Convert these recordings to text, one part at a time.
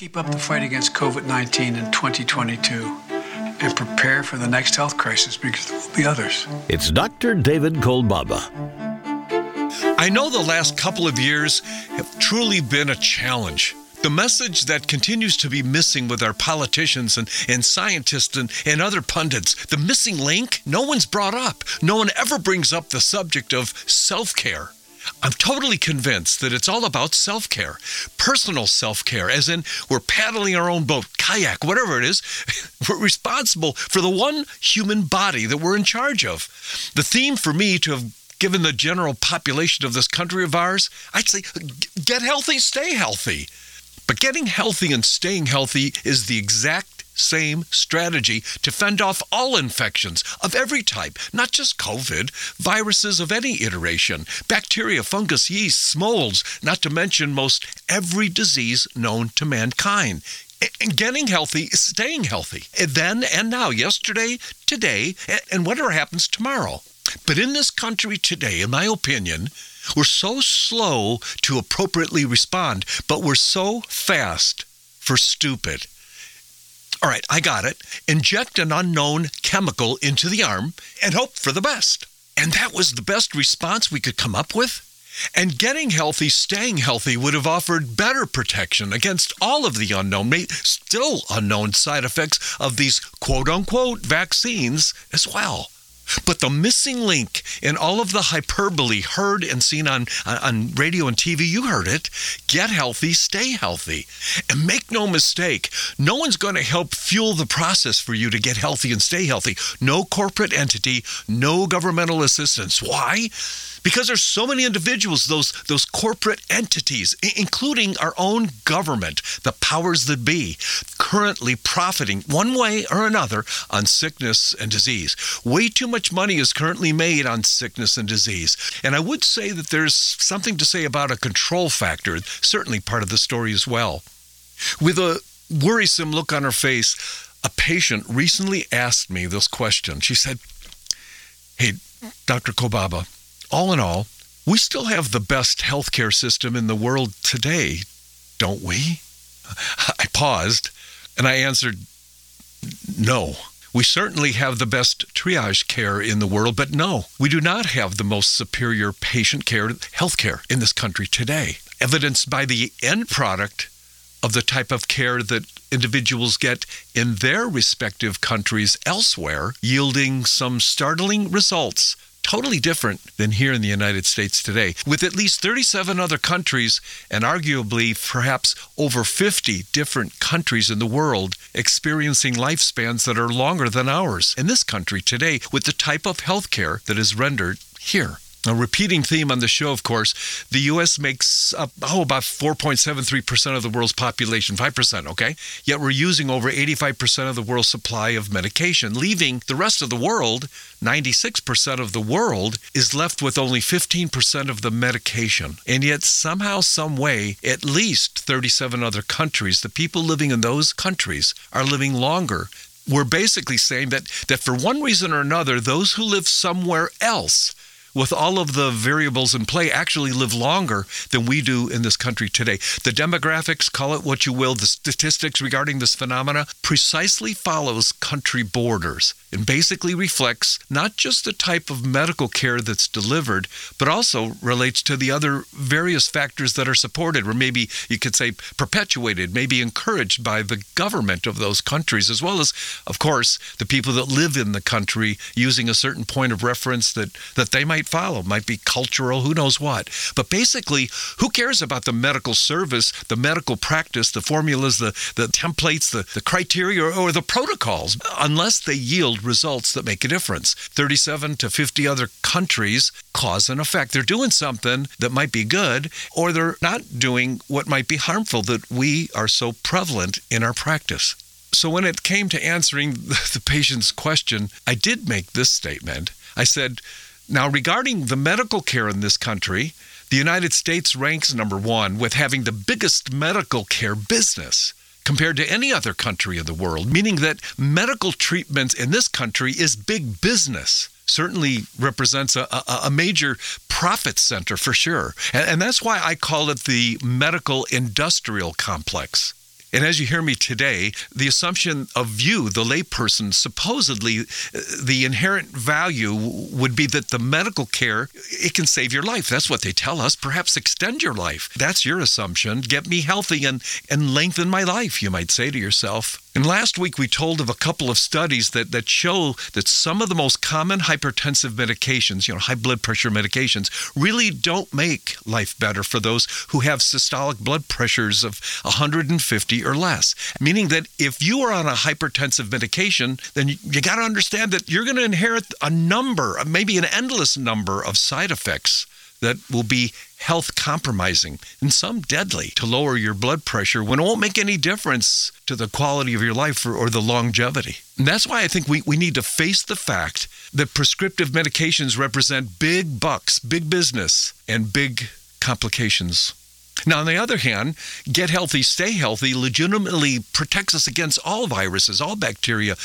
keep up the fight against COVID 19 in 2022 and prepare for the next health crisis because there will be others. It's Dr. David Kolbaba. I know the last couple of years have truly been a challenge. The message that continues to be missing with our politicians and, and scientists and, and other pundits, the missing link, no one's brought up. No one ever brings up the subject of self care. I'm totally convinced that it's all about self care, personal self care, as in we're paddling our own boat, kayak, whatever it is. We're responsible for the one human body that we're in charge of. The theme for me to have given the general population of this country of ours, I'd say get healthy, stay healthy. But getting healthy and staying healthy is the exact same strategy to fend off all infections of every type, not just COVID, viruses of any iteration, bacteria, fungus, yeast, molds, not to mention most every disease known to mankind. And getting healthy staying healthy. And then and now, yesterday, today, and whatever happens tomorrow. But in this country today, in my opinion, we're so slow to appropriately respond, but we're so fast for stupid. All right, I got it. Inject an unknown chemical into the arm and hope for the best. And that was the best response we could come up with? And getting healthy, staying healthy would have offered better protection against all of the unknown, still unknown side effects of these quote unquote vaccines as well. But the missing link in all of the hyperbole heard and seen on, on radio and TV, you heard it get healthy, stay healthy. And make no mistake, no one's going to help fuel the process for you to get healthy and stay healthy. No corporate entity, no governmental assistance. Why? because there's so many individuals those those corporate entities including our own government the powers that be currently profiting one way or another on sickness and disease way too much money is currently made on sickness and disease and i would say that there's something to say about a control factor certainly part of the story as well with a worrisome look on her face a patient recently asked me this question she said hey dr Kolbaba, all in all, we still have the best healthcare system in the world today, don't we? I paused and I answered, no. We certainly have the best triage care in the world, but no, we do not have the most superior patient care, healthcare in this country today, evidenced by the end product of the type of care that individuals get in their respective countries elsewhere, yielding some startling results totally different than here in the United States today, with at least 37 other countries and arguably perhaps over 50 different countries in the world experiencing lifespans that are longer than ours in this country today with the type of health care that is rendered here. A repeating theme on the show, of course, the U.S. makes up, oh, about 4.73% of the world's population, 5%, okay? Yet we're using over 85% of the world's supply of medication, leaving the rest of the world, 96% of the world, is left with only 15% of the medication. And yet, somehow, some way, at least 37 other countries, the people living in those countries are living longer we're basically saying that, that for one reason or another, those who live somewhere else with all of the variables in play, actually live longer than we do in this country today. The demographics, call it what you will, the statistics regarding this phenomena precisely follows country borders and basically reflects not just the type of medical care that's delivered, but also relates to the other various factors that are supported, or maybe you could say perpetuated, maybe encouraged by the government of those countries, as well as, of course, the people that live in the country using a certain point of reference that, that they might follow, might be cultural, who knows what. But basically, who cares about the medical service, the medical practice, the formulas, the, the templates, the, the criteria, or, or the protocols, unless they yield results that make a difference. 37 to 50 other countries cause and effect. They're doing something that might be good, or they're not doing what might be harmful that we are so prevalent in our practice. So, when it came to answering the patient's question, I did make this statement. I said, Now, regarding the medical care in this country, the United States ranks number one with having the biggest medical care business compared to any other country in the world, meaning that medical treatment in this country is big business. Certainly represents a, a, a major profit center for sure. And, and that's why I call it the medical industrial complex. And as you hear me today, the assumption of you, the layperson, supposedly uh, the inherent value would be that the medical care it can save your life. That's what they tell us. Perhaps extend your life. That's your assumption. Get me healthy and and lengthen my life, you might say to yourself. And last week we told of a couple of studies that, that show that some of the most common hypertensive medications, you know, high blood pressure medications, really don't make life better for those who have systolic blood pressures of 150 or less. Meaning that if you are on a hypertensive medication, then you, you got to understand that you're going to inherit a number, maybe an endless number of side effects that will be health compromising and some deadly to lower your blood pressure when it won't make any difference to the quality of your life or, or, the longevity. And that's why I think we, we need to face the fact that prescriptive medications represent big bucks, big business, and big complications. Now, on the other hand, get healthy, stay healthy legitimately protects us against all viruses, all bacteria,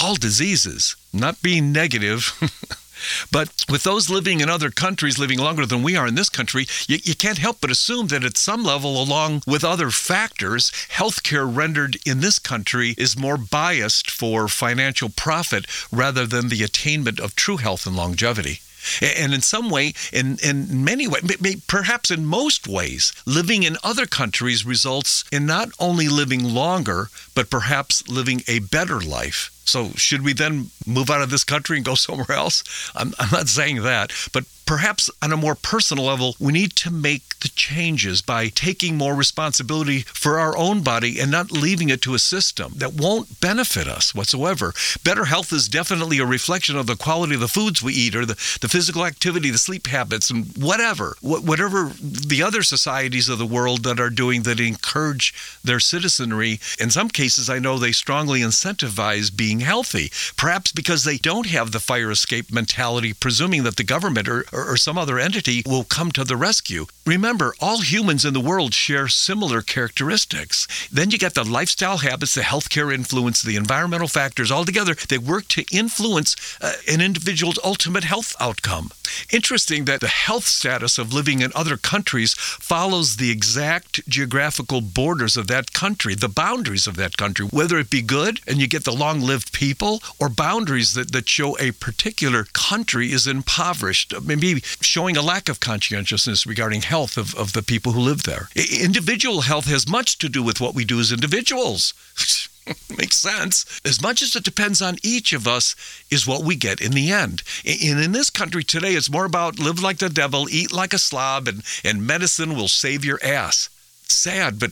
all diseases. Not being negative. But with those living in other countries living longer than we are in this country, you, you, can't help but assume that at some level, along with other factors, healthcare rendered in this country is more biased for financial profit rather than the attainment of true health and longevity. And in some way, in, in many ways, perhaps in most ways, living in other countries results in not only living longer, but perhaps living a better life. So, should we then move out of this country and go somewhere else? I'm, I'm not saying that, but perhaps on a more personal level, we need to make the changes by taking more responsibility for our own body and not leaving it to a system that won't benefit us whatsoever. Better health is definitely a reflection of the quality of the foods we eat or the, the physical activity, the sleep habits, and whatever. Whatever the other societies of the world that are doing that encourage their citizenry. In some cases, I know they strongly incentivize being healthy, perhaps because they don't have the fire escape mentality, presuming that the government or, or, or some other entity will come to the rescue. Remember, all humans in the world share similar characteristics. Then you get the lifestyle habits, the healthcare influence, the environmental factors all together. They work to influence uh, an individual's ultimate health outcome. Interesting that the health status of living in other countries follows the exact geographical borders of that country, the boundaries of that country, whether it be good and you get the long lived people, or boundaries that, that show a particular country is impoverished, maybe showing a lack of conscientiousness regarding health of, of the people who live there. Individual health has much to do with what we do as individuals. Makes sense. As much as it depends on each of us, is what we get in the end. And in this country today, it's more about live like the devil, eat like a slob, and, and medicine will save your ass. Sad, but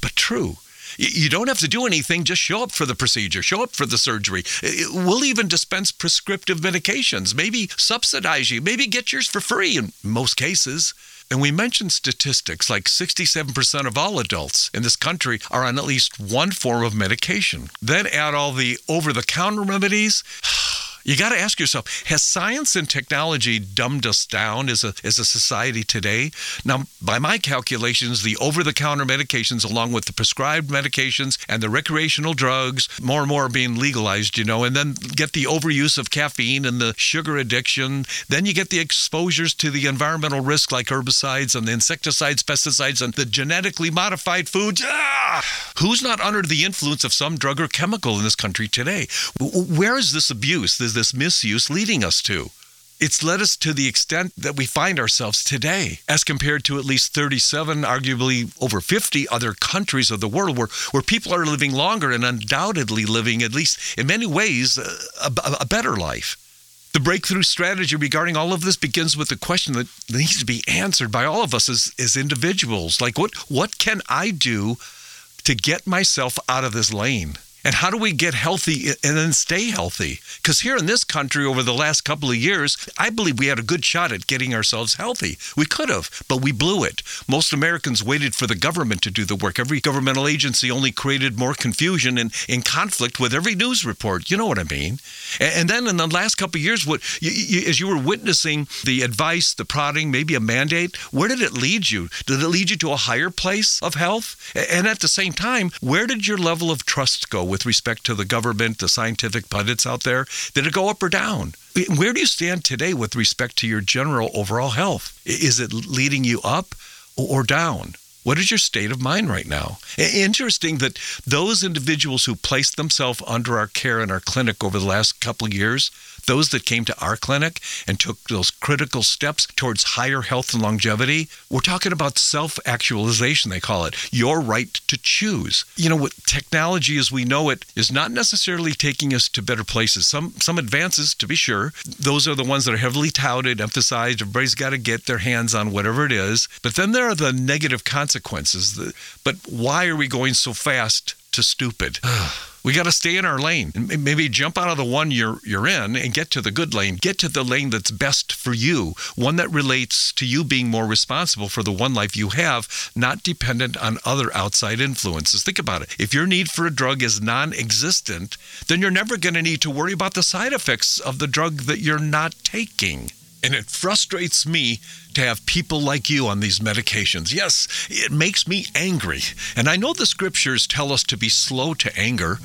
but true. You don't have to do anything, just show up for the procedure, show up for the surgery. We'll even dispense prescriptive medications, maybe subsidize you, maybe get yours for free in most cases. And we mentioned statistics like 67% of all adults in this country are on at least one form of medication. Then add all the over the counter remedies. You got to ask yourself, has science and technology dumbed us down as a, as a society today? Now, by my calculations, the over the counter medications, along with the prescribed medications and the recreational drugs, more and more are being legalized, you know, and then get the overuse of caffeine and the sugar addiction. Then you get the exposures to the environmental risk like herbicides and the insecticides, pesticides, and the genetically modified foods. Ah! Who's not under the influence of some drug or chemical in this country today? Where is this abuse? This this misuse leading us to? It's led us to the extent that we find ourselves today, as compared to at least 37, arguably over 50 other countries of the world where, where people are living longer and undoubtedly living, at least in many ways, a, a better life. The breakthrough strategy regarding all of this begins with the question that needs to be answered by all of us as, as individuals. Like, what, what can I do to get myself out of this lane? And how do we get healthy and then stay healthy? Because here in this country, over the last couple of years, I believe we had a good shot at getting ourselves healthy. We could have, but we blew it. Most Americans waited for the government to do the work. Every governmental agency only created more confusion and in conflict with every news report. You know what I mean? And, then in the last couple of years, what you, you, as you were witnessing the advice, the prodding, maybe a mandate, where did it lead you? Did it lead you to a higher place of health? And at the same time, where did your level of trust go? With respect to the government, the scientific pundits out there? Did it go up or down? Where do you stand today with respect to your general overall health? Is it leading you up or down? What is your state of mind right now? Interesting that those individuals who placed themselves under our care in our clinic over the last couple of years, those that came to our clinic and took those critical steps towards higher health and longevity, we're talking about self actualization, they call it, your right to choose. You know, what technology as we know it is not necessarily taking us to better places. Some, some advances, to be sure, those are the ones that are heavily touted, emphasized. Everybody's got to get their hands on whatever it is. But then there are the negative consequences. But why are we going so fast to stupid? We got to stay in our lane maybe jump out of the one you're you're in and get to the good lane. Get to the lane that's best for you, one that relates to you being more responsible for the one life you have, not dependent on other outside influences. Think about it. If your need for a drug is non-existent, then you're never going to need to worry about the side effects of the drug that you're not taking. And it frustrates me to have people like you on these medications. Yes, it makes me angry. And I know the scriptures tell us to be slow to anger,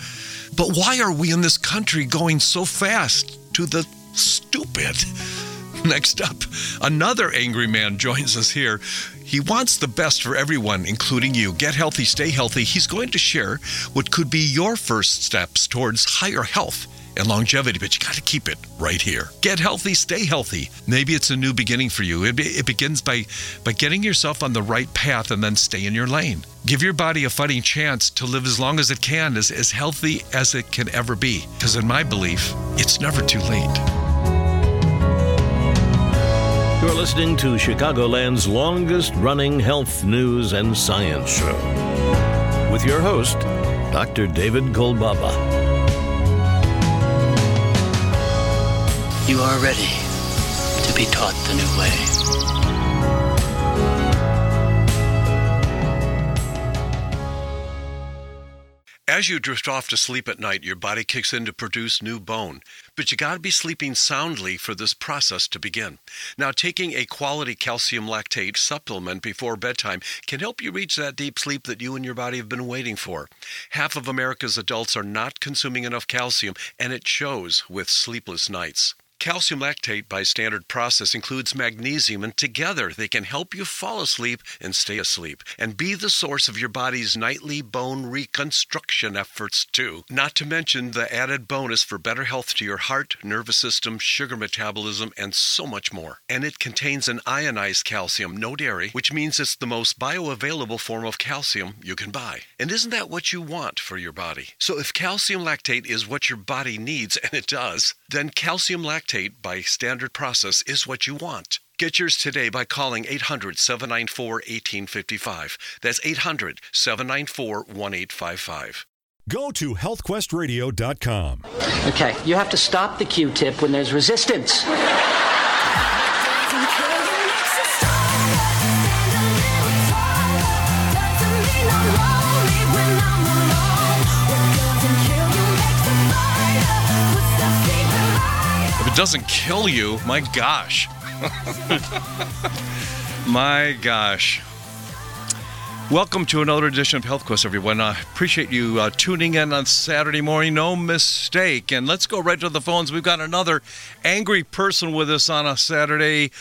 but why are we in this country going so fast to the stupid? Next up, another angry man joins us here. He wants the best for everyone, including you. Get healthy, stay healthy. He's going to share what could be your first steps towards higher health and longevity, but you got to keep it right here. Get healthy, stay healthy. Maybe it's a new beginning for you. It, it begins by, by getting yourself on the right path and then stay in your lane. Give your body a fighting chance to live as long as it can, as, as healthy as it can ever be. Because, in my belief, it's never too late. You're listening to Chicagoland's longest running health news and science show with your host, Dr. David Kolbaba. You are ready to be taught the new way. As you drift off to sleep at night, your body kicks in to produce new bone. But you got to be sleeping soundly for this process to begin. Now, taking a quality calcium lactate supplement before bedtime can help you reach that deep sleep that you and your body have been waiting for. Half of America's adults are not consuming enough calcium, and it shows with sleepless nights. Calcium lactate by standard process includes magnesium, and together they can help you fall asleep and stay asleep and be the source of your body's nightly bone reconstruction efforts, too. Not to mention the added bonus for better health to your heart, nervous system, sugar metabolism, and so much more. And it contains an ionized calcium, no dairy, which means it's the most bioavailable form of calcium you can buy. And isn't that what you want for your body? So if calcium lactate is what your body needs, and it does, then calcium lactate by standard process is what you want. Get yours today by calling 800 794 1855. That's 800 794 1855. Go to healthquestradio.com. Okay, you have to stop the Q-tip when there's resistance. Doesn't kill you, my gosh. my gosh. Welcome to another edition of Health Quest, everyone. I uh, appreciate you uh, tuning in on Saturday morning. No mistake. And let's go right to the phones. We've got another angry person with us on a Saturday.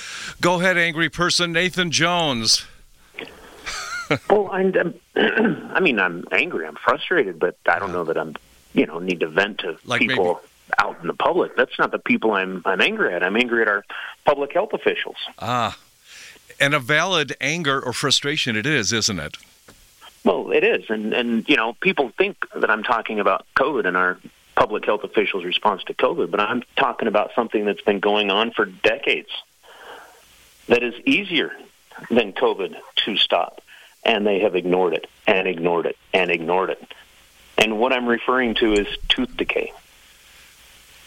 Go ahead, angry person. Nathan Jones. well, I'm, I'm, I mean, I'm angry. I'm frustrated, but I don't know that I'm, you know, need to vent to Like people maybe- out in the public. That's not the people I'm I'm angry at. I'm angry at our public health officials. Ah. And a valid anger or frustration it is, isn't it? Well, it is, and and you know, people think that I'm talking about COVID and our public health officials' response to COVID, but I'm talking about something that's been going on for decades. That is easier than COVID to stop, and they have ignored it and ignored it and ignored it. And what I'm referring to is tooth decay.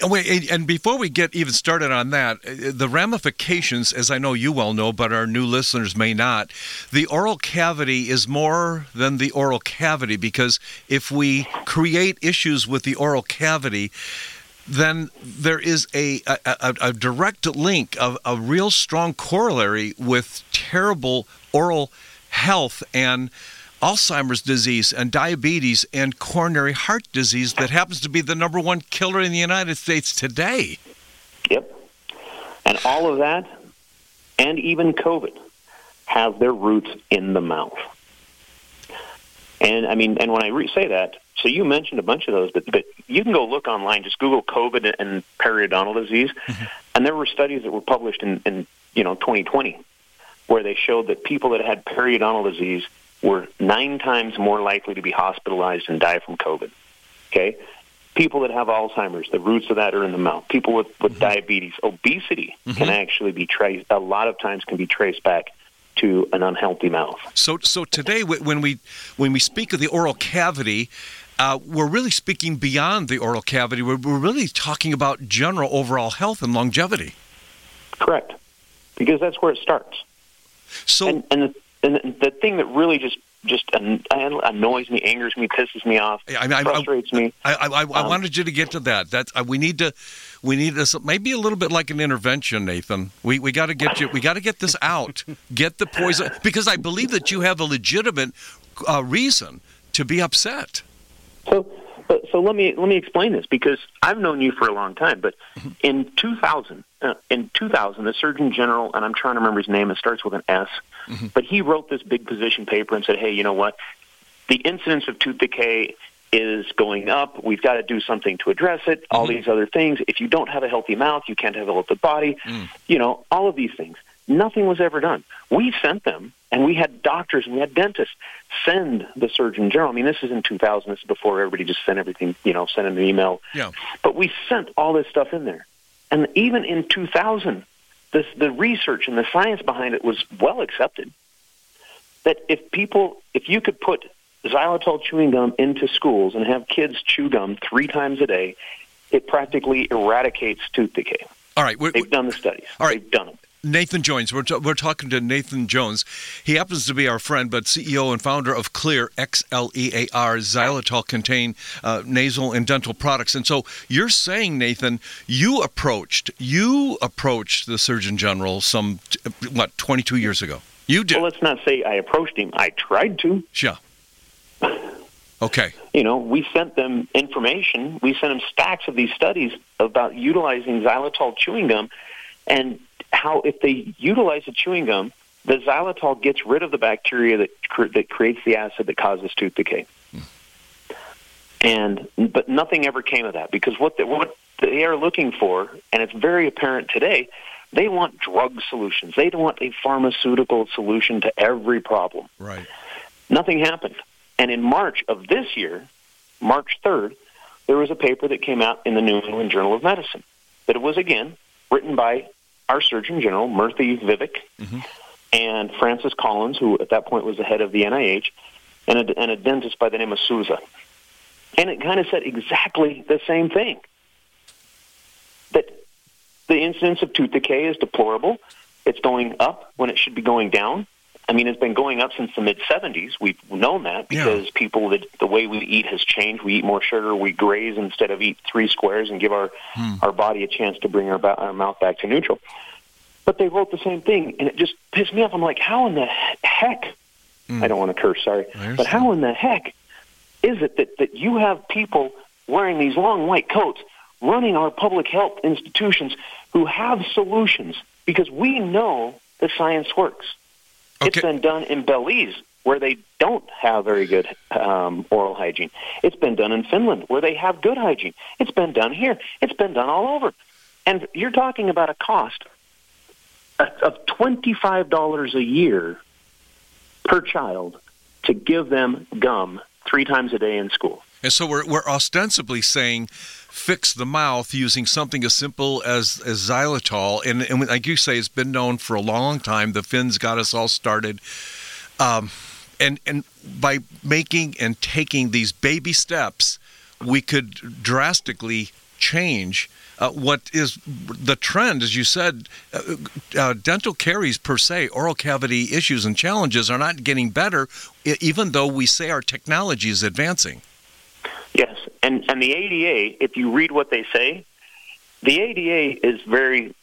And Wait, and before we get even started on that, uh, the ramifications, as I know you well know, but our new listeners may not, the oral cavity is more than the oral cavity because if we create issues with the oral cavity, then there is a, a, a, a direct link, of a real strong corollary with terrible oral health and Alzheimer's disease and diabetes and coronary heart disease that happens to be the number one killer in the United States today. Yep. And all of that, and even COVID, have their roots in the mouth. And I mean, and when I re- say that, so you mentioned a bunch of those, but, but you can go look online, just Google COVID and periodontal disease, mm-hmm. and there were studies that were published in, in you know 2020 where they showed that people that had periodontal disease were nine times more likely to be hospitalized and die from COVID. Okay, people that have Alzheimer's, the roots of that are in the mouth. People with, with mm-hmm. diabetes, obesity mm-hmm. can actually be traced. A lot of times can be traced back to an unhealthy mouth. So, so today when we when we speak of the oral cavity. Uh, we're really speaking beyond the oral cavity. We're, we're really talking about general overall health and longevity. Correct, because that's where it starts. So, and, and, the, and the thing that really just just annoys me, angers me, pisses me off, I, I, frustrates I, me. I, I, I um, wanted you to get to that. That uh, we need to, we need this maybe a little bit like an intervention, Nathan. We we got to get you. We got to get this out. Get the poison because I believe that you have a legitimate uh, reason to be upset. So so let me let me explain this because I've known you for a long time. But in 2000, uh, in 2000, the Surgeon General, and I'm trying to remember his name. It starts with an S. Mm-hmm. But he wrote this big position paper and said, "Hey, you know what? The incidence of tooth decay is going up. We've got to do something to address it. All mm-hmm. these other things. If you don't have a healthy mouth, you can't have a healthy body. Mm. You know, all of these things. Nothing was ever done. We sent them, and we had doctors and we had dentists send the Surgeon General. I mean, this is in 2000. This is before everybody just sent everything, you know, sent an email. Yeah. But we sent all this stuff in there. And even in 2000, this, the research and the science behind it was well accepted. That if people, if you could put xylitol chewing gum into schools and have kids chew gum three times a day, it practically eradicates tooth decay. All right, they've done the studies. All right, they've done them. Nathan Jones. We're, t- we're talking to Nathan Jones. He happens to be our friend, but CEO and founder of Xlear X L E A R, xylitol contain uh, nasal and dental products. And so you're saying, Nathan, you approached you approached the Surgeon General some what 22 years ago. You did. Well, let's not say I approached him. I tried to. Yeah. Okay. You know, we sent them information. We sent them stacks of these studies about utilizing xylitol chewing gum, and how if they utilize the chewing gum, the xylitol gets rid of the bacteria that that creates the acid that causes tooth decay. And but nothing ever came of that because what the, what they are looking for, and it's very apparent today, they want drug solutions. They don't want a pharmaceutical solution to every problem. Right. Nothing happened. And in March of this year, March 3rd, there was a paper that came out in the New England Journal of Medicine that it was again written by our Surgeon General, Murthy Vivek, mm-hmm. and Francis Collins, who at that point was the head of the NIH, and a, and a dentist by the name of Souza. And it kind of said exactly the same thing that the incidence of tooth decay is deplorable. It's going up when it should be going down. I mean, it's been going up since the mid 70s. We've known that because yeah. people, that the way we eat has changed. We eat more sugar. We graze instead of eat three squares and give our hmm. our body a chance to bring our, our mouth back to neutral. But they wrote the same thing, and it just pissed me off. I'm like, how in the heck? Hmm. I don't want to curse, sorry, but how in the heck is it that that you have people wearing these long white coats running our public health institutions who have solutions because we know that science works. Okay. It's been done in Belize, where they don't have very good um, oral hygiene. It's been done in Finland, where they have good hygiene. It's been done here. It's been done all over. And you're talking about a cost of $25 a year per child to give them gum three times a day in school. And so we're, we're ostensibly saying fix the mouth using something as simple as, as xylitol. And, and like you say, it's been known for a long time. The Finns got us all started. Um, and, and by making and taking these baby steps, we could drastically change uh, what is the trend, as you said, uh, uh, dental caries per se, oral cavity issues and challenges are not getting better, even though we say our technology is advancing. Yes, and and the ADA, if you read what they say, the ADA is very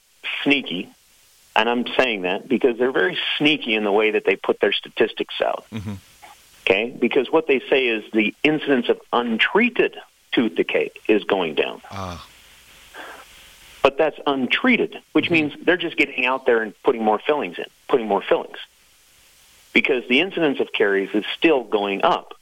sneaky, and I'm saying that because they're very sneaky in the way that they put their statistics out. Mm-hmm. Okay, because what they say is the incidence of untreated tooth decay is going down. Ah. But that's untreated, which mm-hmm. means they're just getting out there and putting more fillings in, putting more fillings. Because the incidence of caries is still going up.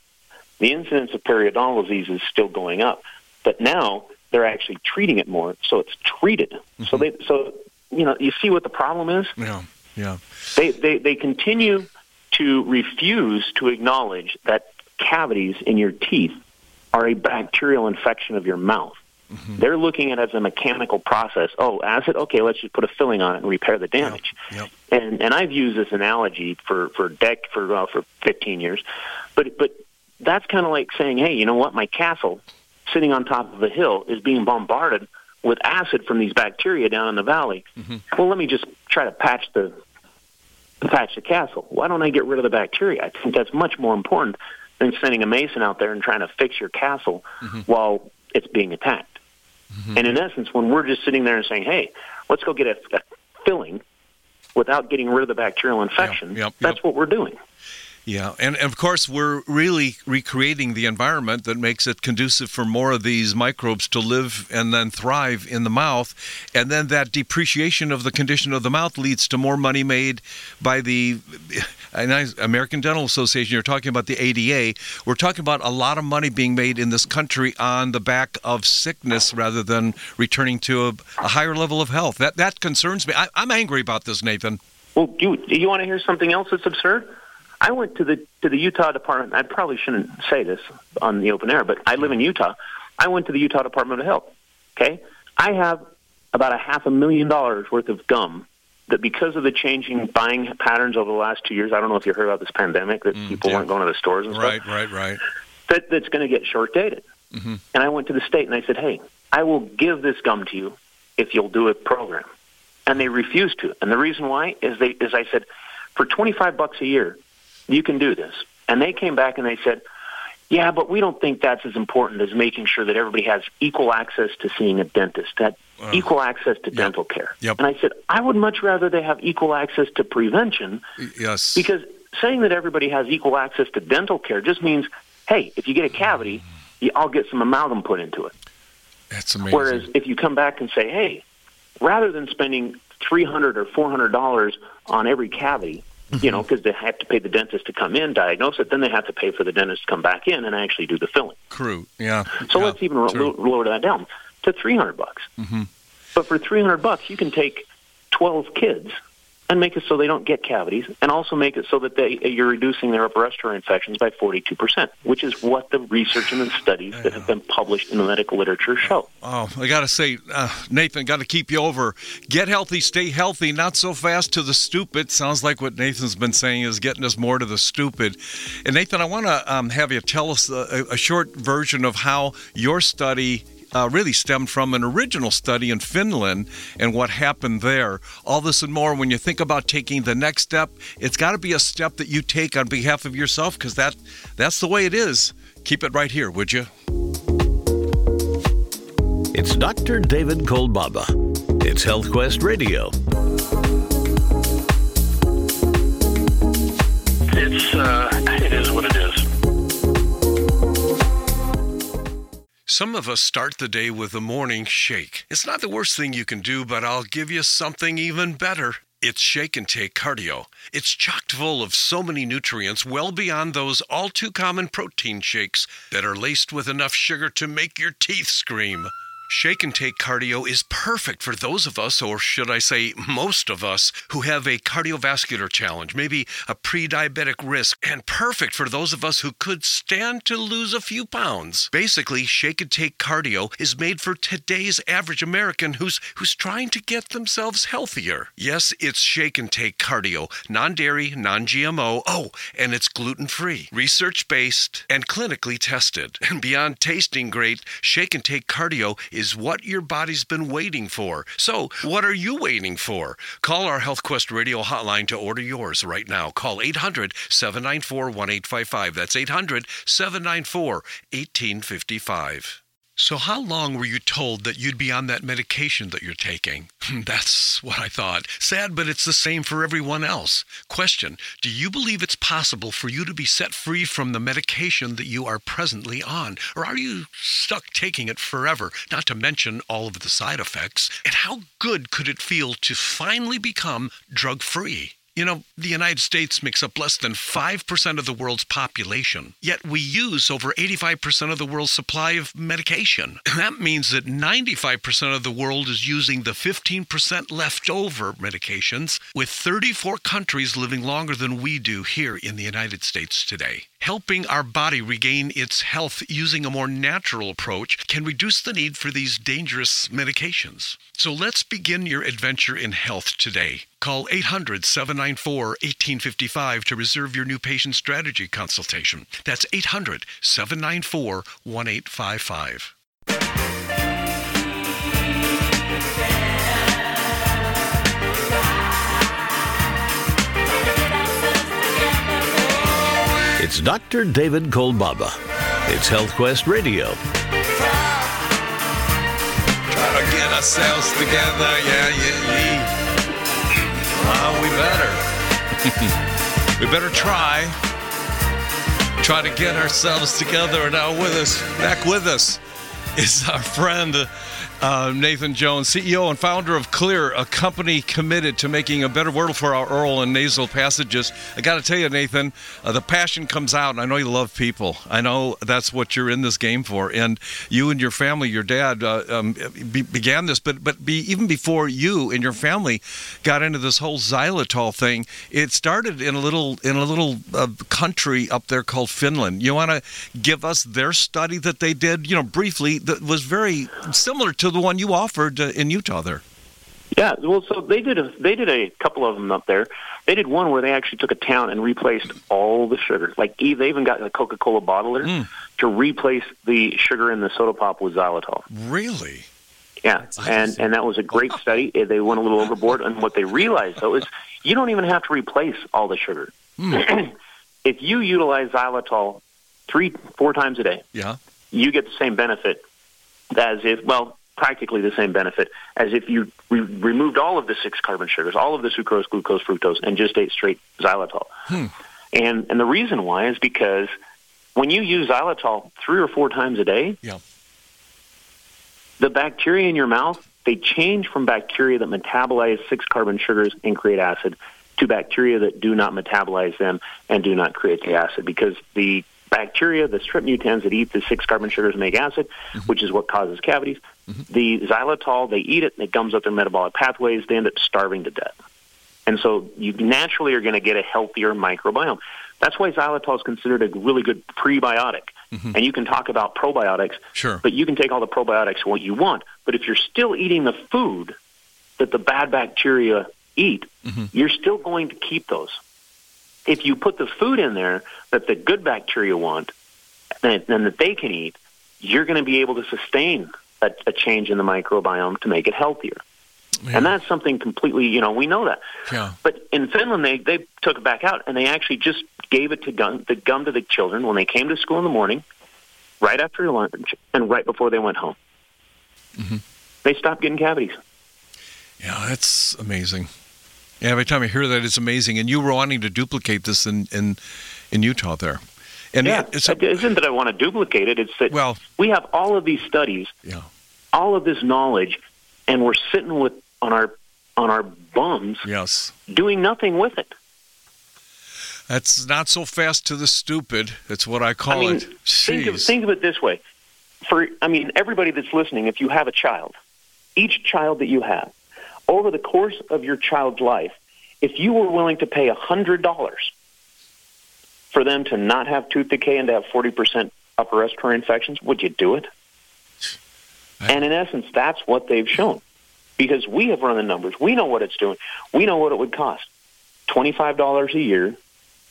The incidence of periodontal disease is still going up. But now they're actually treating it more, so it's treated. Mm-hmm. So they, so you know, you see what the problem is. Yeah, yeah. They they they continue to refuse to acknowledge that cavities in your teeth are a bacterial infection of your mouth. Mm-hmm. They're looking at it as a mechanical process. Oh, acid. Okay, let's just put a filling on it and repair the damage. Yep. Yep. And and I've used this analogy for for dec for uh, for 15 years, but but that's kind of like saying, hey, you know what? My castle, sitting on top of a hill, is being bombarded with acid from these bacteria down in the valley. Mm-hmm. Well, let me just try to patch the patch the castle. Why don't I get rid of the bacteria? I think that's much more important than sending a mason out there and trying to fix your castle mm-hmm. while it's being attacked. Mm-hmm. And in essence, when we're just sitting there and saying, "Hey, let's go get a, a filling," without getting rid of the bacterial infection, yep, yep, that's what we're doing. Yeah, and, and, of course, we're really recreating the environment that makes it conducive for more of these microbes to live and then thrive in the mouth. And then that depreciation of the condition of the mouth leads to more money made by the American Dental Association. You're talking about the ADA. We're talking about a lot of money being made in this country on the back of sickness rather than returning to a, a higher level of health. That, that concerns me. I, I'm angry about this, Nathan. Well, do you, do you want to hear something else that's absurd? I went to the to the Utah Department. I probably shouldn't say this on the open air, but I live in Utah. I went to the Utah Department of Health. Okay, I have about a half a million dollars worth of gum that because of the changing buying patterns over the last two years, I don't know if you heard about this pandemic that mm, people yeah. weren't going to the stores and right, stuff. Right, right, right. That that's going to get short dated. Mm-hmm. And I went to the state and I said, "Hey, I will give this gum to you if you'll do a program." And they refused to. And the reason why is they is I said, for twenty five bucks a year, you can do this. And they came back and they said, yeah, but we don't think that's as important as making sure that everybody has equal access to seeing a dentist, that uh, equal access to yep, dental care. Yep. And I said, I would much rather they have equal access to prevention. Yes. Because saying that everybody has equal access to dental care just means, hey, if you get a cavity, I'll get some amalgam put into it. That's amazing. Whereas if you come back and say, hey, rather than spending 300 or $400 on every cavity. You know, because they have to pay the dentist to come in, diagnose it, then they have to pay for the dentist to come back in and actually do the filling. True. Yeah. So yeah, let's even ro- lower that down to three hundred bucks. Mm-hmm. But for three hundred bucks, you can take twelve kids and make it so they don't get cavities, and also make it so that they you're reducing their upper respiratory infections by 42%, which is what the research and the studies that have been published in the medical literature show. Oh, I got to say, uh, Nathan, got to keep you over. Get healthy, stay healthy, not so fast to the stupid. Sounds like what Nathan's been saying is getting us more to the stupid. And Nathan, I want to um, have you tell us a, a short version of how your study uh, really stemmed from an original study in Finland and what happened there. All this and more, when you think about taking the next step, it's got to be a step that you take on behalf of yourself because that, that's the way it is. Keep it right here, would you? It's Dr. David Kolbaba. It's HealthQuest Radio. It's uh, Some of us start the day with a morning shake. It's not the worst thing you can do, but I'll give you something even better. It's Shake and Take Cardio. It's chocked full of so many nutrients, well beyond those all too common protein shakes that are laced with enough sugar to make your teeth scream. Shake and Take Cardio is perfect for those of us, or should I say most of us, who have a cardiovascular challenge, maybe a pre diabetic risk, and perfect for those of us who could stand to lose a few pounds. Basically, Shake and Take Cardio is made for today's average American who's, who's trying to get themselves healthier. Yes, it's Shake and Take Cardio, non dairy, non GMO, oh, and it's gluten free, research based, and clinically tested. And beyond tasting great, Shake and Take Cardio is what your body's been waiting for. So, what are you waiting for? Call our HealthQuest radio hotline to order yours right now. Call 800 794 1855. That's 800 794 1855. So, how long were you told that you'd be on that medication that you're taking? That's what I thought. Sad, but it's the same for everyone else. Question Do you believe it's possible for you to be set free from the medication that you are presently on? Or are you stuck taking it forever, not to mention all of the side effects? And how good could it feel to finally become drug free? You know, the United States makes up less than 5% of the world's population, yet we use over 85% of the world's supply of medication. That means that 95% of the world is using the 15% leftover medications, with 34 countries living longer than we do here in the United States today. Helping our body regain its health using a more natural approach can reduce the need for these dangerous medications. So let's begin your adventure in health today. Call 800 794 1855 to reserve your new patient strategy consultation. That's 800 794 1855. It's Dr. David Kolbaba. It's HealthQuest Radio. Try to get ourselves together. Yeah, yeah, yeah. Well, we better. we better try. Try to get ourselves together. And now with us, back with us, is our friend uh, Nathan Jones, CEO and founder of Xlear, a company committed to making a better world for our oral and nasal passages. I got to tell you, Nathan, uh, the passion comes out, and I know you love people. I know that's what you're in this game for. And you and your family, your dad, uh, um, be- began this, but but be, even before you and your family got into this whole xylitol thing, it started in a little in a little uh, country up there called Finland. You want to give us their study that they did, you know, briefly that was very similar to the one you offered uh, in Utah there. Yeah, well, so they did a they did a couple of them up there. They did one where they actually took a town and replaced all the sugar. Like they even got a Coca Cola bottler Mm. to replace the sugar in the soda pop with xylitol. Really? Yeah, and and that was a great study. They went a little overboard, and what they realized though is you don't even have to replace all the sugar. if you utilize xylitol three four times a day, Yeah. you get the same benefit as if well practically the same benefit as if you re- removed all of the six carbon sugars, all of the sucrose, glucose, fructose, and just ate straight xylitol. Hmm. And and the reason why is because when you use xylitol three or four times a day, Yeah. the bacteria in your mouth they change from bacteria that metabolize six carbon sugars and create acid to bacteria that do not metabolize them and do not create the acid because the bacteria, the strep mutans that eat the six carbon sugars make acid, mm-hmm. which is what causes cavities, Mm-hmm. the xylitol, they eat it and it gums up their metabolic pathways, they end up starving to death. And so you naturally are going to get a healthier microbiome. That's why xylitol is considered a really good prebiotic. Mm-hmm. And you can talk about probiotics, Sure. but you can take all the probiotics what you want. But if you're still eating the food that the bad bacteria eat, mm-hmm. you're still going to keep those. If you put the food in there that the good bacteria want and, and that they can eat, you're going to be able to sustain a, a change in the microbiome to make it healthier. And that's something completely, you know, we know that. Yeah. But in Finland, they they took it back out and they actually just gave it to gum, the gum to the children when they came to school in the morning, right after lunch, and right before they went home. Mm-hmm. They stopped getting cavities. Yeah, that's amazing. Yeah, every time I hear that, it's amazing. And you were wanting to duplicate this in in, in Utah there. And yeah, it- isn't that I want to duplicate it. It's that Well- we have all of these studies, yeah. all of this knowledge, and we're sitting with on our on our bums Yes. doing nothing with it. That's not so fast to the stupid. That's what I call I mean, it. think of, think of it this way. For I mean, everybody that's listening, if you have a child, each child that you have, over the course of your child's life, if you were willing to pay a hundred dollars for them to not have tooth decay and to have forty percent upper respiratory infections, would you do it? And in essence, that's what they've shown. Because we have run the numbers. We know what it's doing. We know what it would cost. $25 a year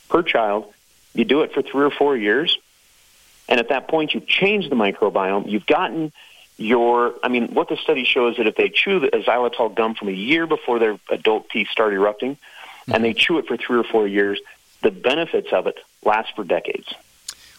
per child. You do it for three or four years. And at that point, you've changed the microbiome. You've gotten your, I mean, what the study shows is that if they chew the xylitol gum from a year before their adult teeth start erupting, and mm-hmm. they chew it for three or four years, the benefits of it last for decades.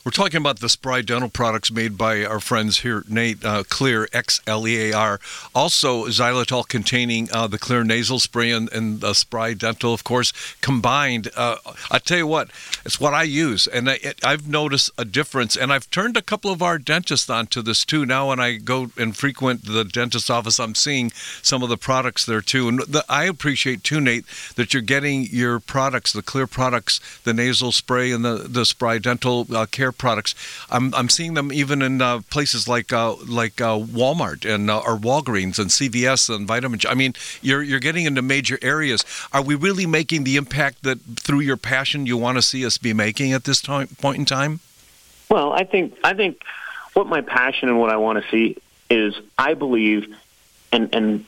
We're talking about the Spry dental products made by our friends here, Nate uh, Xlear, X L E A R. Also, xylitol containing uh, the Xlear nasal spray and, and the Spry dental, of course, combined. Uh, I tell you what, it's what I use, and I, I've noticed a difference. And I've turned a couple of our dentists onto this too. Now, when I go and frequent the dentist office, I'm seeing some of the products there too. And the, I appreciate too, Nate, that you're getting your products, the Xlear products, the nasal spray and the the Spry dental uh, care products. I'm, I'm seeing them even in uh, places like uh, like uh, Walmart and uh, or Walgreens and CVS and Vitamin. I mean, you're you're getting into major areas. Are we really making the impact that through your passion you want to see us be making at this time, point in time? Well, I think I think what my passion and what I want to see is I believe, and and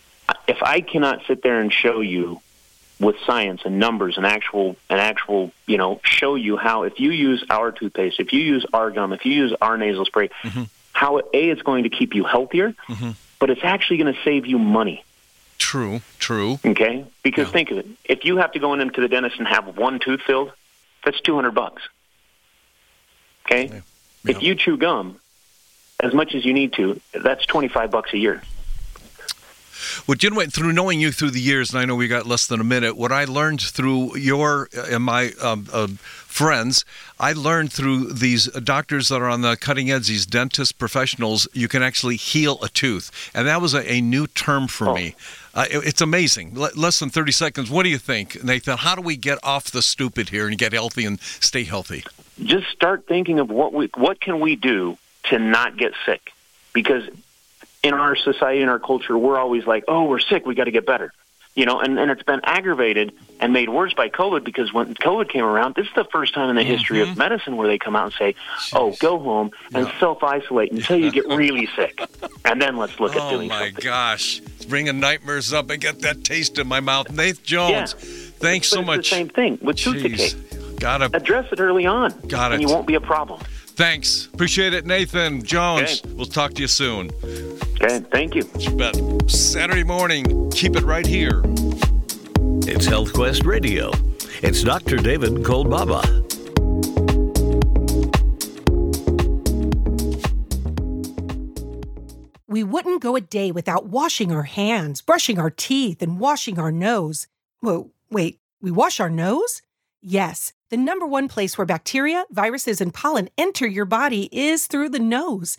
if I cannot sit there and show you with science and numbers and actual and actual you know show you how if you use our toothpaste if you use our gum if you use our nasal spray mm-hmm. how a it's going to keep you healthier mm-hmm. but it's actually going to save you money true true okay because yeah. think of it if you have to go into the dentist and have one tooth filled that's 200 bucks okay yeah. Yeah. if you chew gum as much as you need to that's 25 bucks a year well, Jim, went through knowing you through the years, and I know we got less than a minute, what I learned through your uh, and my um, uh, friends, I learned through these doctors that are on the cutting edge, these dentist professionals, you can actually heal a tooth. And that was a, a new term for oh. me. Uh, it, it's amazing. L- less than 30 seconds. What do you think, Nathan? How do we get off the stupid here and get healthy and stay healthy? Just start thinking of what we, what can we do to not get sick? Because in our society, in our culture, we're always like, oh, we're sick, we got to get better. You know, and, and it's been aggravated and made worse by COVID because when COVID came around, this is the first time in the mm-hmm. history of medicine where they come out and say, oh, go home and self isolate until you get really sick. And then let's look oh at doing something. Oh, my gosh. It's bringing nightmares up. and get that taste in my mouth. Nathan Jones, yeah. thanks but so much. the same thing with tooth decay. Gotta address it early on. Got it. And you won't be a problem. Thanks. Appreciate it, Nathan Jones. Okay. We'll talk to you soon. Okay, thank you. you bet. Saturday morning, keep it right here. It's Health Quest Radio. It's Dr. David Kolbaba. We wouldn't go a day without washing our hands, brushing our teeth, and washing our nose. Whoa, wait, we wash our nose? Yes, the number one place where bacteria, viruses, and pollen enter your body is through the nose.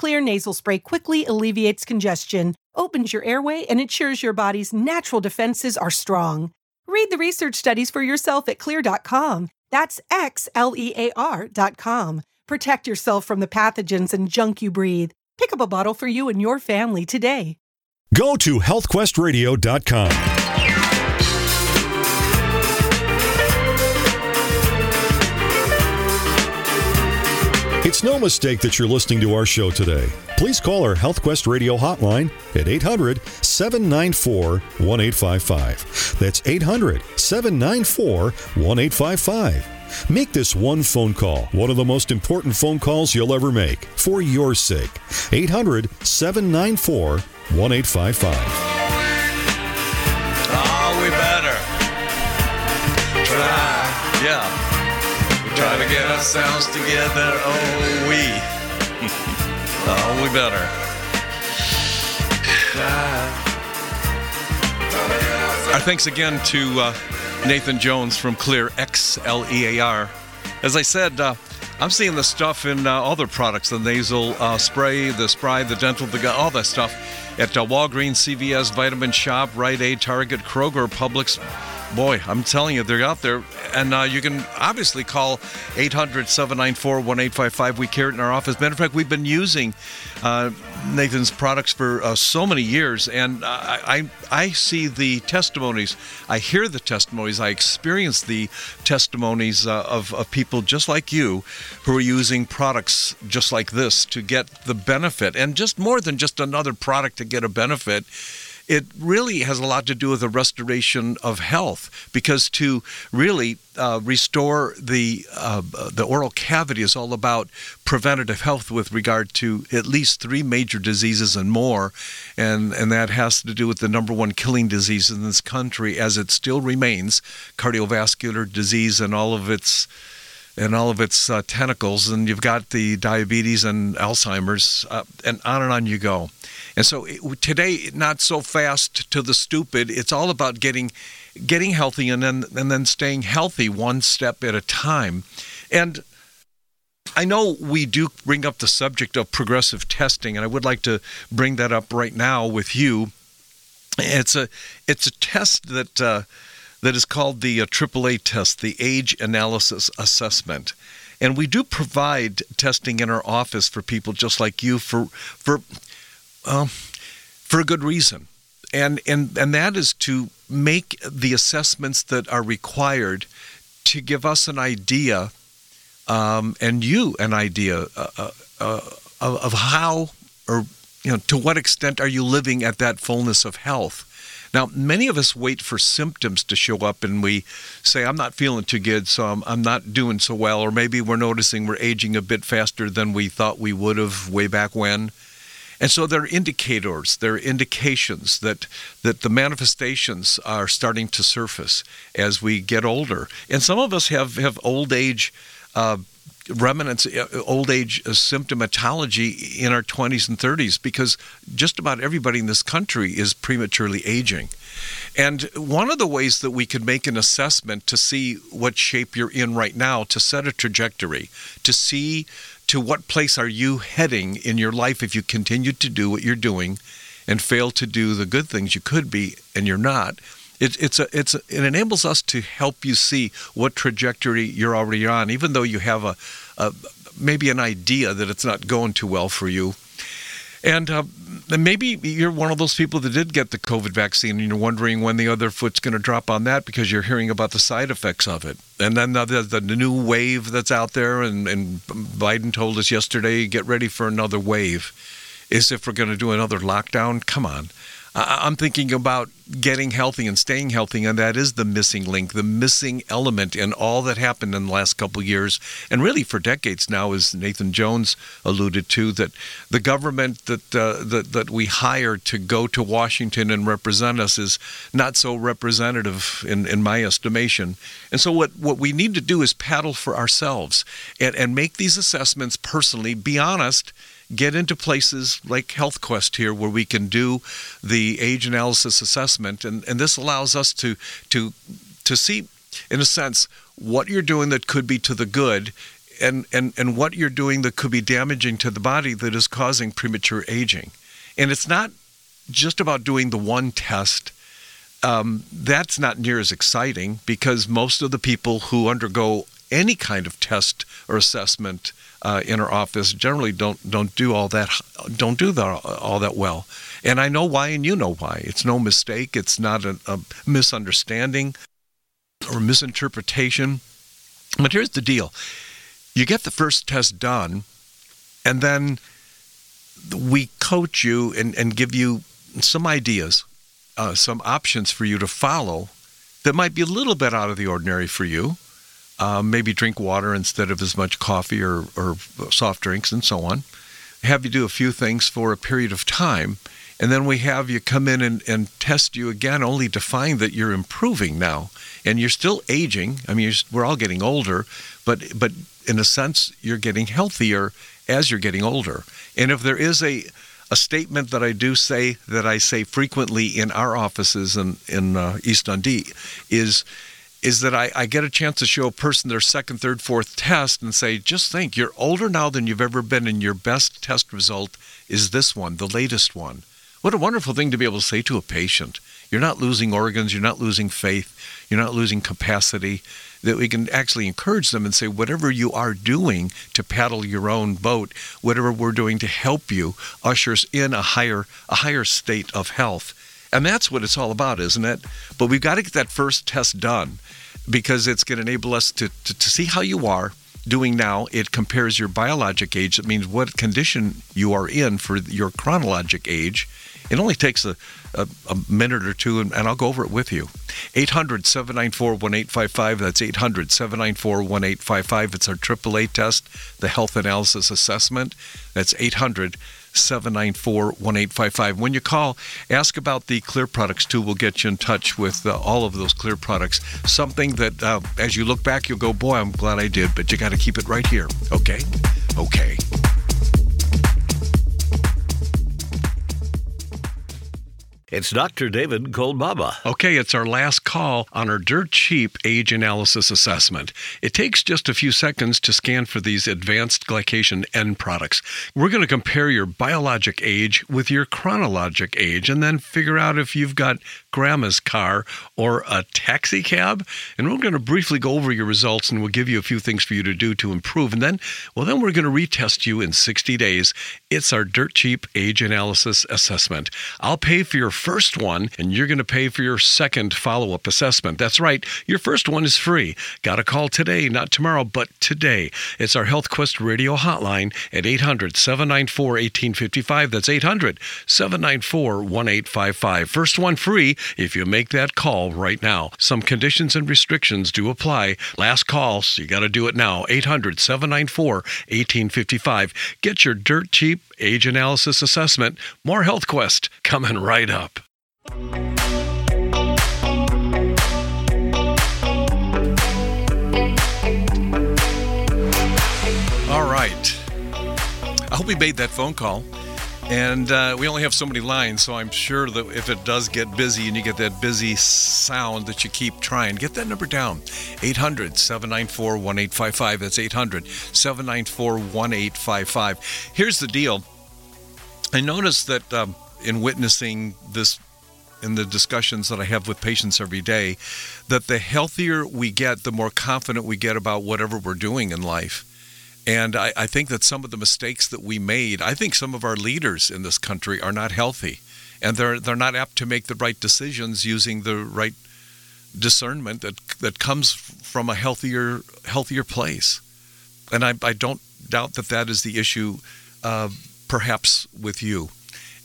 Xlear nasal spray quickly alleviates congestion, opens your airway, and ensures your body's natural defenses are strong. Read the research studies for yourself at xlear.com. That's X L E A R.com. Protect yourself from the pathogens and junk you breathe. Pick up a bottle for you and your family today. Go to healthquestradio.com. It's no mistake that you're listening to our show today. Please call our HealthQuest radio hotline at 800 794 1855. That's 800 794 1855. Make this one phone call one of the most important phone calls you'll ever make for your sake. 800 794 1855. Oh, we better. Try. Yeah. Try to get ourselves together. Oh, we. oh, we better. Our thanks again to uh, Nathan Jones from Xlear X L E A R. As I said, uh, I'm seeing the stuff in uh, other products the nasal uh, spray, the spray, the dental, the all that stuff at uh, Walgreens, CVS, Vitamin Shoppe, Rite Aid, Target, Kroger, Publix boy, I'm telling you, they're out there. And uh, you can obviously call 800 794 1855. We carry it in our office. Matter of fact, we've been using uh, Nathan's products for uh, so many years, and I, I, I see the testimonies. I hear the testimonies. I experience the testimonies uh, of, of people just like you who are using products just like this to get the benefit. And just more than just another product to get a benefit it really has a lot to do with the restoration of health because to really uh, restore the uh, the oral cavity is all about preventative health with regard to at least three major diseases and more, and and that has to do with the number one killing disease in this country as it still remains cardiovascular disease and all of its and all of its uh, tentacles, and you've got the diabetes and Alzheimer's, uh, and on and on you go. And so today, not so fast to the stupid. It's all about getting getting healthy and then and then staying healthy one step at a time. And I know we do bring up the subject of progressive testing, and I would like to bring that up right now with you. It's a it's a test that uh, that is called the uh, AAA test, the Age Analysis Assessment, and we do provide testing in our office for people just like you for for um, for a good reason. And, and, and that is to make the assessments that are required to give us an idea um, and you an idea uh, uh, uh, of, how or you know to what extent are you living at that fullness of health now, many of us wait for symptoms to show up and we say, I'm not feeling too good, so I'm, I'm, not doing so well. Or maybe we're noticing we're aging a bit faster than we thought we would have way back when. And so there are indicators, there are indications that, that the manifestations are starting to surface as we get older. And some of us have, have old age uh, remnants, uh, old age symptomatology in our 20s and 30s because just about everybody in this country is prematurely aging. And one of the ways that we could make an assessment to see what shape you're in right now, to set a trajectory, to see to what place are you heading in your life if you continue to do what you're doing and fail to do the good things you could be and you're not? It, it's a, it's a, it enables us to help you see what trajectory you're already on even though you have a, a maybe an idea that it's not going too well for you. And uh, maybe you're one of those people that did get the COVID vaccine and you're wondering when the other foot's going to drop on that because you're hearing about the side effects of it. And then the, the, the new wave that's out there, and, and Biden told us yesterday get ready for another wave. Is if we're going to do another lockdown? Come on. I'm thinking about getting healthy and staying healthy, and that is the missing link, the missing element in all that happened in the last couple years, and really for decades now, as Nathan Jones alluded to, that the government that uh, that that we hire to go to Washington and represent us is not so representative in, in my estimation. And so what what we need to do is paddle for ourselves and, and make these assessments personally, be honest get into places like HealthQuest here where we can do the age analysis assessment and, and this allows us to to to see in a sense what you're doing that could be to the good and, and, and what you're doing that could be damaging to the body that is causing premature aging. And it's not just about doing the one test. Um, that's not near as exciting because most of the people who undergo any kind of test or assessment uh, in our office generally don't don't do all that don't do that all that well. And I know why, and you know why. It's no mistake. It's not a, a misunderstanding or misinterpretation. But here's the deal: you get the first test done, and then we coach you and, and give you some ideas, uh, some options for you to follow that might be a little bit out of the ordinary for you. Um, maybe drink water instead of as much coffee or, or soft drinks and so on. Have you do a few things for a period of time, and then we have you come in and, and test you again, only to find that you're improving now, and you're still aging. I mean, we're all getting older, but but in a sense, you're getting healthier as you're getting older. And if there is a a statement that I do say that I say frequently in our offices in in uh, East Dundee is is that I, I, get a chance to show a person their second, third, fourth test and say, just think, you're older now than you've ever been, and your best test result is this one, the latest one. What a wonderful thing to be able to say to a patient. You're not losing organs, you're not losing faith, you're not losing capacity. That we can actually encourage them and say, whatever you are doing to paddle your own boat, whatever we're doing to help you, ushers in a higher a higher state of health. And that's what it's all about, isn't it? But we've got to get that first test done because it's going to enable us to, to, to see how you are doing now, it compares your biologic age. It means what condition you are in for your chronologic age. It only takes a, a, a minute or two, and, and, I'll go over it with you. 800 794 1855. That's 800 794 1855. It's our AAA test, the health analysis assessment. That's 800 794 1855. When you call, ask about the Xlear Products too. We'll get you in touch with uh, all of those Xlear products. Something that, uh, as you look back, you'll go, boy, I'm glad I did, but you got to keep it right here. Okay? Okay. It's Dr. David Kolbaba. Okay, it's our last call on our dirt cheap age analysis assessment. It takes just a few seconds to scan for these advanced glycation end products. We're going to compare your biologic age with your chronologic age and then figure out if you've got grandma's car or a taxi cab. And we're going to briefly go over your results and we'll give you a few things for you to do to improve. And then, well, then we're going to retest you in 60 days. It's our dirt cheap age analysis assessment. I'll pay for your first one, and you're going to pay for your second follow up assessment. That's right, your first one is free. Got to call today, not tomorrow, but today. It's our Health Quest radio hotline at 800 794 1855. That's 800 794 1855. First one free if you make that call right now. Some conditions and restrictions do apply. Last call, so you got to do it now. 800 794 1855. Get your dirt cheap age analysis assessment. More Health Quest coming right up. All right. I hope we made that phone call. And uh, we only have so many lines, so I'm sure that if it does get busy and you get that busy sound, that you keep trying. Get that number down 800 794 1855. That's 800 794 1855. Here's the deal I noticed that um, in witnessing this in the discussions that I have with patients every day, that the healthier we get, the more confident we get about whatever we're doing in life. And I, I, think that some of the mistakes that we made, I think some of our leaders in this country are not healthy, and they're they're not apt to make the right decisions using the right discernment that that comes from a healthier healthier place. And I, I don't doubt that that is the issue, uh, perhaps with you.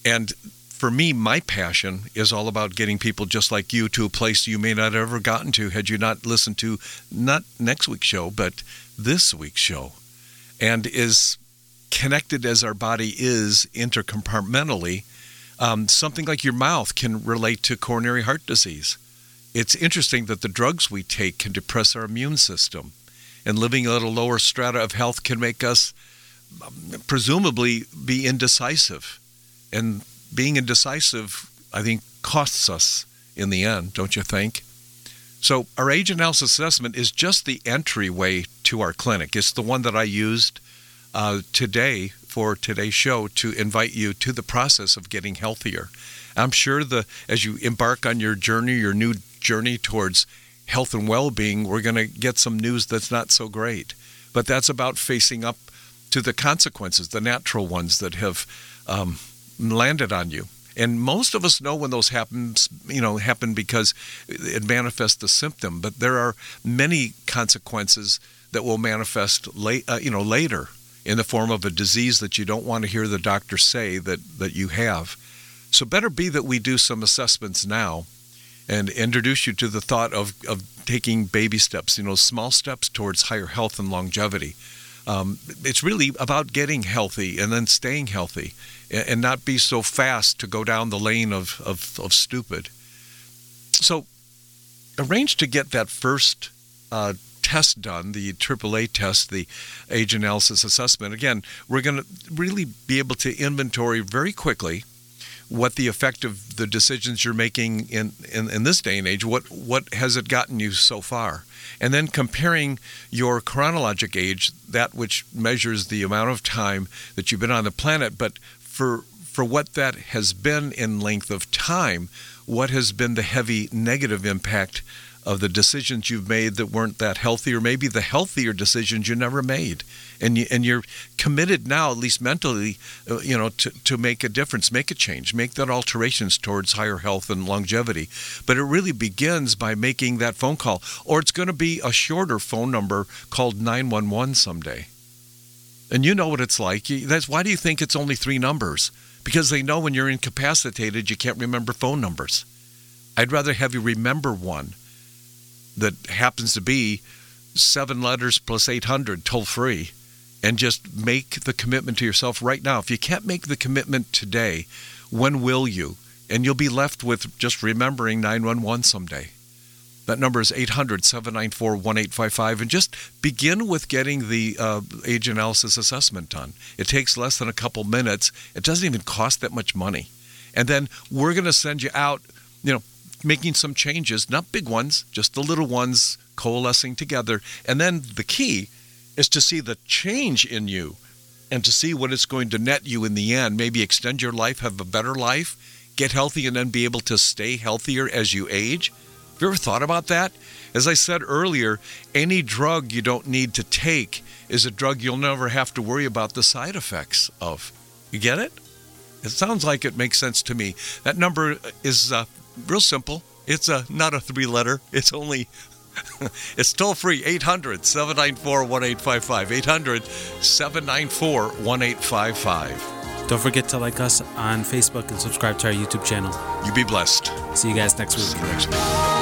And for me, my passion is all about getting people just like you to a place you may not have ever gotten to had you not listened to not next week's show, but this week's show and is connected as our body is intercompartmentally, um, something like your mouth can relate to coronary heart disease. It's interesting that the drugs we take can depress our immune system, and living at a lower strata of health can make us um, presumably be indecisive. And being indecisive, I think, costs us in the end, don't you think? So, our age analysis assessment is just the entryway to our clinic. It's the one that I used uh, today for today's show to invite you to the process of getting healthier. I'm sure the as you embark on your journey, your new journey towards health and well-being, we're going to get some news that's not so great. But that's about facing up to the consequences, the natural ones that have um, landed on you. And most of us know when those happens, you know, happen because it manifests the symptom. But there are many consequences that will manifest late, uh, you know, later in the form of a disease that you don't want to hear the doctor say that that you have. So better be that we do some assessments now, and introduce you to the thought of of taking baby steps, you know, small steps towards higher health and longevity. Um, it's really about getting healthy and then staying healthy and not be so fast to go down the lane of, of, of stupid. So, arrange to get that first uh, test done, the AAA test, the age analysis assessment. Again, we're going to really be able to inventory very quickly what the effect of the decisions you're making in, in, in this day and age, what, what has it gotten you so far? And then comparing your chronologic age, that which measures the amount of time that you've been on the planet, but for for what that has been in length of time, what has been the heavy negative impact of the decisions you've made that weren't that healthy, or maybe the healthier decisions you never made, and you, and you're committed now, at least mentally, uh, you know, to, to make a difference, make a change, make that alterations towards higher health and longevity. But it really begins by making that phone call, or it's going to be a shorter phone number called 911 someday. And you know what it's like. That's why do you think it's only three numbers? Because they know when you're incapacitated, you can't remember phone numbers. I'd rather have you remember one that happens to be seven letters plus 800 toll free and just make the commitment to yourself right now. If you can't make the commitment today, when will you? And you'll be left with just remembering 911 someday. That number is 800 794 1855. And just begin with getting the uh, age analysis assessment done. It takes less than a couple minutes, it doesn't even cost that much money. And then we're going to send you out, you know, making some changes, not big ones, just the little ones coalescing together. And then the key is to see the change in you and to see what it's going to net you in the end. Maybe extend your life, have a better life, get healthy, and then be able to stay healthier as you age. Have you ever thought about that? As I said earlier, any drug you don't need to take is a drug you'll never have to worry about the side effects of. You get it? It sounds like it makes sense to me. That number is uh, real simple. It's a not a three letter. It's only it's toll free 800 794 1855. 800 794 1855. Don't forget to like us on Facebook and subscribe to our YouTube channel. You be blessed. See you guys next week. See you next week.